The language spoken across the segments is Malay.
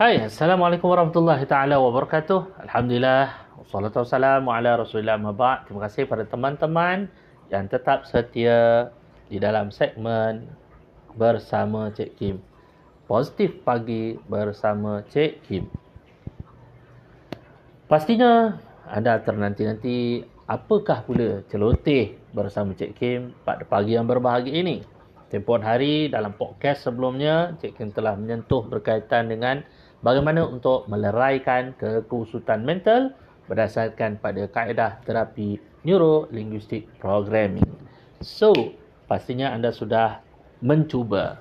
Hai, Assalamualaikum warahmatullahi taala wabarakatuh. Alhamdulillah, wassalatu wassalamu ala Rasulillah mabak. Terima kasih pada teman-teman yang tetap setia di dalam segmen bersama Cik Kim. Positif pagi bersama Cik Kim. Pastinya anda ternanti-nanti apakah pula celoteh bersama Cik Kim pada pagi yang berbahagia ini. Tempoh hari dalam podcast sebelumnya, Cik Kim telah menyentuh berkaitan dengan bagaimana untuk meleraikan kekusutan mental berdasarkan pada kaedah terapi neuro-linguistic programming. So, pastinya anda sudah mencuba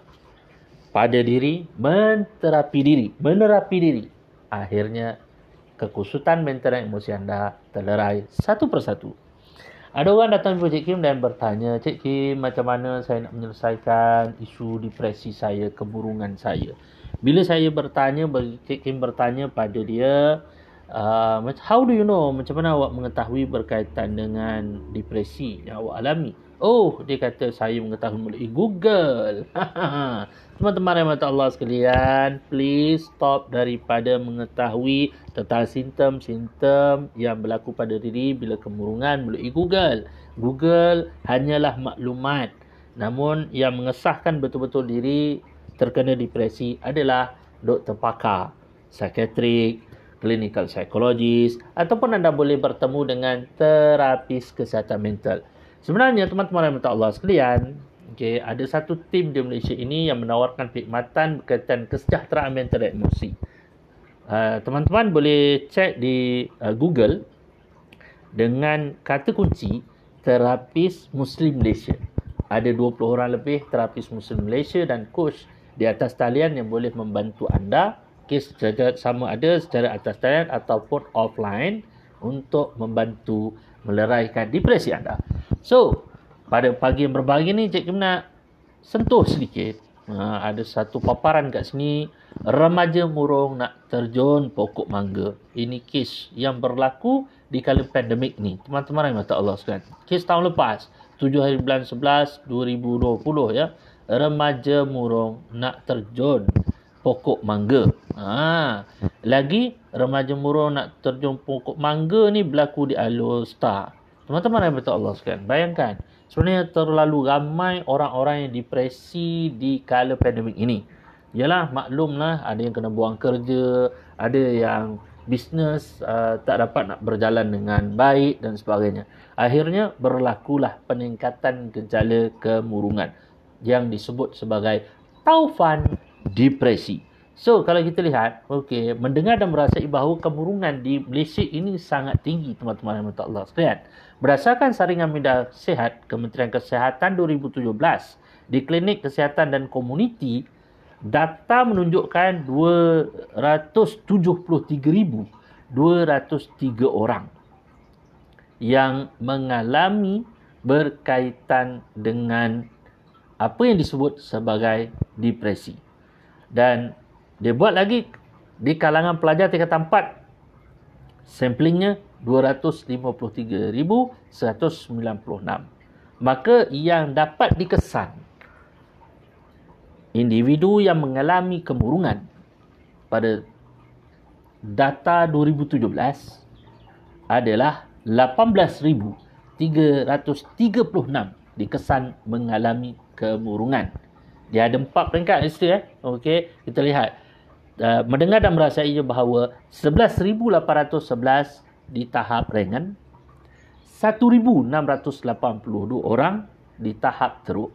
pada diri, menterapi diri, menerapi diri. Akhirnya, kekusutan mental dan emosi anda terlerai satu persatu. Ada orang datang kepada Cik Kim dan bertanya, Cik Kim, macam mana saya nak menyelesaikan isu depresi saya, kemurungan saya? Bila saya bertanya, Cik Kim bertanya pada dia, uh, how do you know, macam mana awak mengetahui berkaitan dengan depresi yang awak alami? Oh, dia kata saya mengetahui melalui Google. Teman-teman rahmat Allah sekalian, please stop daripada mengetahui tentang simptom-simptom yang berlaku pada diri bila kemurungan melalui Google. Google hanyalah maklumat. Namun yang mengesahkan betul-betul diri terkena depresi adalah doktor pakar, psikiatrik, clinical psychologist ataupun anda boleh bertemu dengan terapis kesihatan mental. Sebenarnya teman-teman yang Allah sekalian, okay, ada satu tim di Malaysia ini yang menawarkan perkhidmatan berkaitan kesejahteraan mental dan emosi. Uh, teman-teman boleh cek di uh, Google dengan kata kunci terapis Muslim Malaysia. Ada 20 orang lebih terapis Muslim Malaysia dan coach di atas talian yang boleh membantu anda okay, secara, sama ada secara atas talian ataupun offline untuk membantu meleraikan depresi anda. So, pada pagi yang berbahagia ni Cik Kim nak sentuh sedikit. Ha, ada satu paparan kat sini. Remaja murung nak terjun pokok mangga. Ini kes yang berlaku di kala pandemik ni. Teman-teman yang mata Allah sekalian. Kes tahun lepas. 7 hari bulan 11 2020 ya. Remaja murung nak terjun pokok mangga. Ha. Lagi remaja murung nak terjun pokok mangga ni berlaku di Alor Star. Teman-teman yang betul Allah sekalian, bayangkan sebenarnya terlalu ramai orang-orang yang depresi di kala pandemik ini. Yalah maklumlah ada yang kena buang kerja, ada yang bisnes uh, tak dapat nak berjalan dengan baik dan sebagainya. Akhirnya berlakulah peningkatan gejala kemurungan yang disebut sebagai taufan depresi. So kalau kita lihat, okey, mendengar dan merasai bahawa kemurungan di Malaysia ini sangat tinggi teman-teman yang Allah sekalian. Berdasarkan saringan media sihat Kementerian Kesihatan 2017 di Klinik Kesihatan dan Komuniti, data menunjukkan 273,203 orang yang mengalami berkaitan dengan apa yang disebut sebagai depresi. Dan dia buat lagi di kalangan pelajar tingkatan 4 samplingnya 253,196. Maka yang dapat dikesan individu yang mengalami kemurungan pada data 2017 adalah 18,336 dikesan mengalami kemurungan. Dia ada empat peringkat di situ eh. Okey, kita lihat. Uh, mendengar dan merasai bahawa 11,811 di tahap ringan, 1,682 orang di tahap teruk,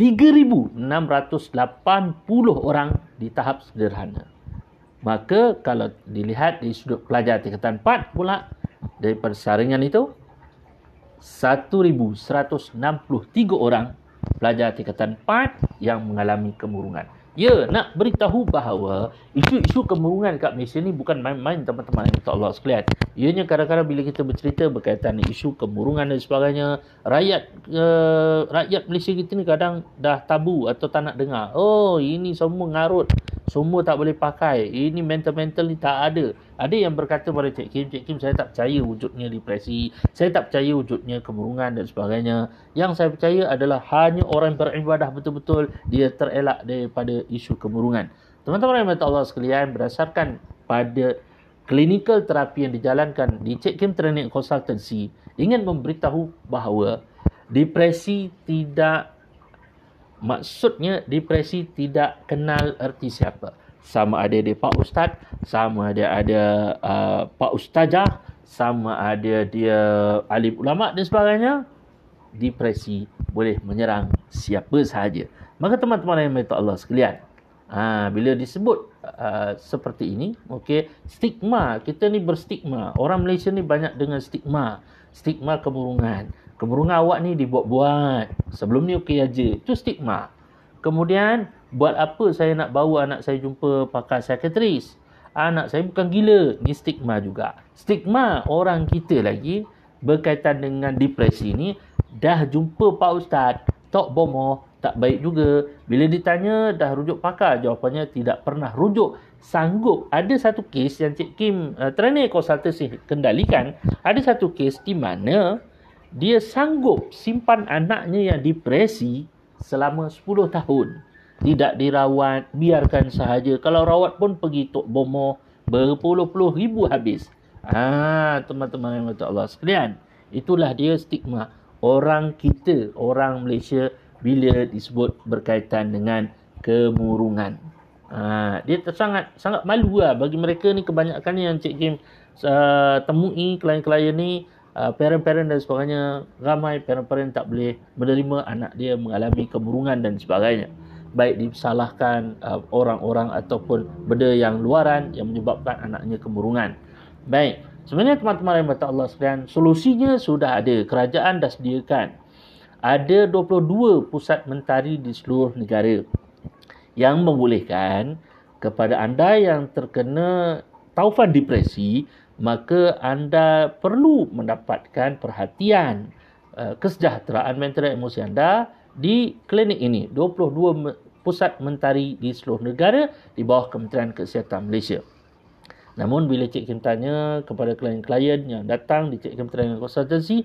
3,680 orang di tahap sederhana. Maka kalau dilihat di sudut pelajar tingkatan 4 pula daripada saringan itu 1163 orang pelajar tingkatan 4 yang mengalami kemurungan. Ya, nak beritahu bahawa isu-isu kemurungan kat Malaysia ni bukan main-main teman-teman yang Allah sekalian. Ianya kadang-kadang bila kita bercerita berkaitan isu kemurungan dan sebagainya, rakyat uh, rakyat Malaysia kita ni kadang dah tabu atau tak nak dengar. Oh, ini semua ngarut. Semua tak boleh pakai. Ini mental-mental ni tak ada. Ada yang berkata pada Cik Kim, Cik Kim saya tak percaya wujudnya depresi. Saya tak percaya wujudnya kemurungan dan sebagainya. Yang saya percaya adalah hanya orang yang beribadah betul-betul dia terelak daripada isu kemurungan. Teman-teman yang Allah sekalian berdasarkan pada clinical terapi yang dijalankan di Cik Kim Training Consultancy ingin memberitahu bahawa depresi tidak maksudnya depresi tidak kenal erti siapa. Sama ada dia Pak Ustaz, sama ada ada uh, Pak Ustazah, sama ada dia alim ulama dan sebagainya. Depresi boleh menyerang siapa sahaja. Maka teman-teman yang minta Allah sekalian, Ha, bila disebut uh, seperti ini, okey, stigma, kita ni berstigma. Orang Malaysia ni banyak dengan stigma. Stigma kemurungan. Kemurungan awak ni dibuat-buat. Sebelum ni okey aja. Itu stigma. Kemudian, buat apa saya nak bawa anak saya jumpa pakar psikiatris? Anak saya bukan gila. Ni stigma juga. Stigma orang kita lagi berkaitan dengan depresi ni dah jumpa Pak Ustaz, Tok Bomo, tak baik juga. Bila ditanya dah rujuk pakar, jawapannya tidak pernah rujuk. Sanggup. Ada satu kes yang Cik Kim uh, training konsultasi kendalikan. Ada satu kes di mana dia sanggup simpan anaknya yang depresi selama 10 tahun. Tidak dirawat, biarkan sahaja. Kalau rawat pun pergi Tok Bomo berpuluh-puluh ribu habis. Ah, teman-teman yang Allah sekalian. Itulah dia stigma orang kita, orang Malaysia bila disebut berkaitan dengan kemurungan. Ha, dia sangat sangat malu lah bagi mereka ni kebanyakan yang Cik Kim uh, temui klien-klien ni uh, parent-parent dan sebagainya ramai parent-parent tak boleh menerima anak dia mengalami kemurungan dan sebagainya. Baik disalahkan uh, orang-orang ataupun benda yang luaran yang menyebabkan anaknya kemurungan. Baik sebenarnya teman-teman yang berkata Allah sekalian solusinya sudah ada kerajaan dah sediakan. Ada 22 pusat mentari di seluruh negara yang membolehkan kepada anda yang terkena taufan depresi maka anda perlu mendapatkan perhatian uh, kesejahteraan mental emosi anda di klinik ini 22 pusat mentari di seluruh negara di bawah Kementerian Kesihatan Malaysia. Namun bila Cik Kim tanya kepada klien-klien yang datang di Cik Kim Training Consultancy,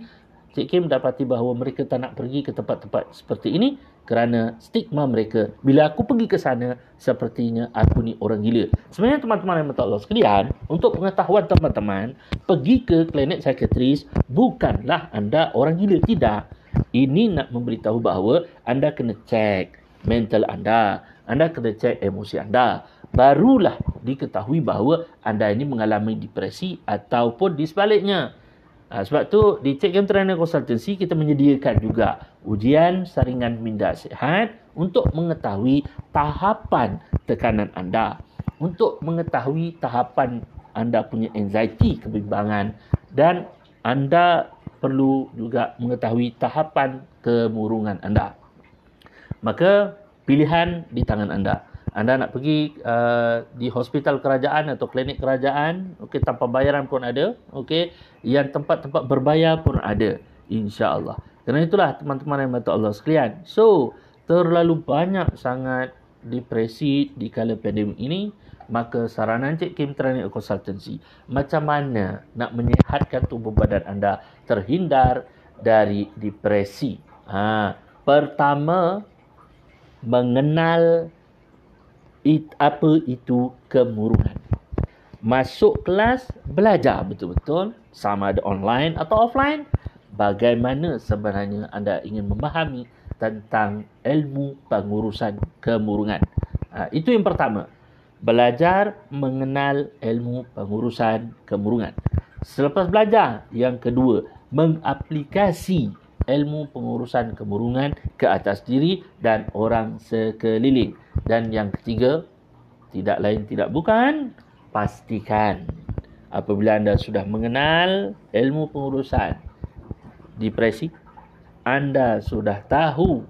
Cik Kim dapati bahawa mereka tak nak pergi ke tempat-tempat seperti ini kerana stigma mereka. Bila aku pergi ke sana, sepertinya aku ni orang gila. Sebenarnya teman-teman yang minta Allah sekalian, untuk pengetahuan teman-teman, pergi ke klinik psikiatris bukanlah anda orang gila. Tidak. Ini nak memberitahu bahawa anda kena cek mental anda. Anda kena cek emosi anda. Barulah diketahui bahawa anda ini mengalami depresi ataupun di sebaliknya. Ha, sebab tu di Game Trainer Consultancy kita menyediakan juga ujian saringan minda sihat untuk mengetahui tahapan tekanan anda. Untuk mengetahui tahapan anda punya anxiety, kebimbangan dan anda perlu juga mengetahui tahapan kemurungan anda. Maka pilihan di tangan anda anda nak pergi uh, di hospital kerajaan atau klinik kerajaan okey tanpa bayaran pun ada okey yang tempat-tempat berbayar pun ada insya-Allah. Kerana itulah teman-teman yang mata Allah sekalian. So terlalu banyak sangat depresi di kala pandemik ini maka saranan Cik Kim Training Consultancy macam mana nak menyihatkan tubuh badan anda terhindar dari depresi? Ha pertama mengenal it, apa itu kemurungan. Masuk kelas, belajar betul-betul sama ada online atau offline. Bagaimana sebenarnya anda ingin memahami tentang ilmu pengurusan kemurungan. Ha, itu yang pertama. Belajar mengenal ilmu pengurusan kemurungan. Selepas belajar, yang kedua, mengaplikasi ilmu pengurusan kemurungan ke atas diri dan orang sekeliling. Dan yang ketiga, tidak lain tidak bukan, pastikan apabila anda sudah mengenal ilmu pengurusan depresi, anda sudah tahu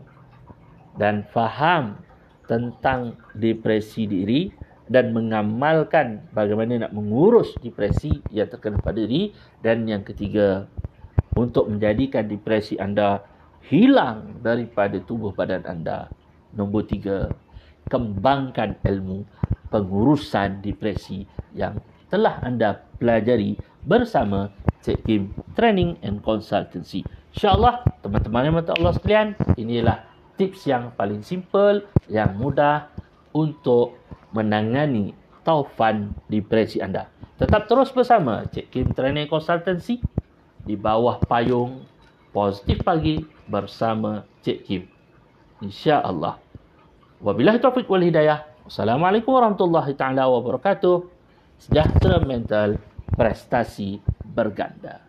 dan faham tentang depresi diri dan mengamalkan bagaimana nak mengurus depresi yang terkena pada diri dan yang ketiga untuk menjadikan depresi anda hilang daripada tubuh badan anda. Nombor tiga, kembangkan ilmu pengurusan depresi yang telah anda pelajari bersama Cik Kim Training and Consultancy. InsyaAllah, teman-teman yang mata Allah sekalian, inilah tips yang paling simple, yang mudah untuk menangani taufan depresi anda. Tetap terus bersama Cik Kim Training Consultancy di bawah payung Positif Pagi bersama Cik Kim. InsyaAllah. Wabillahi taufiq wal hidayah. Assalamualaikum warahmatullahi taala wabarakatuh. Sejahtera mental, prestasi berganda.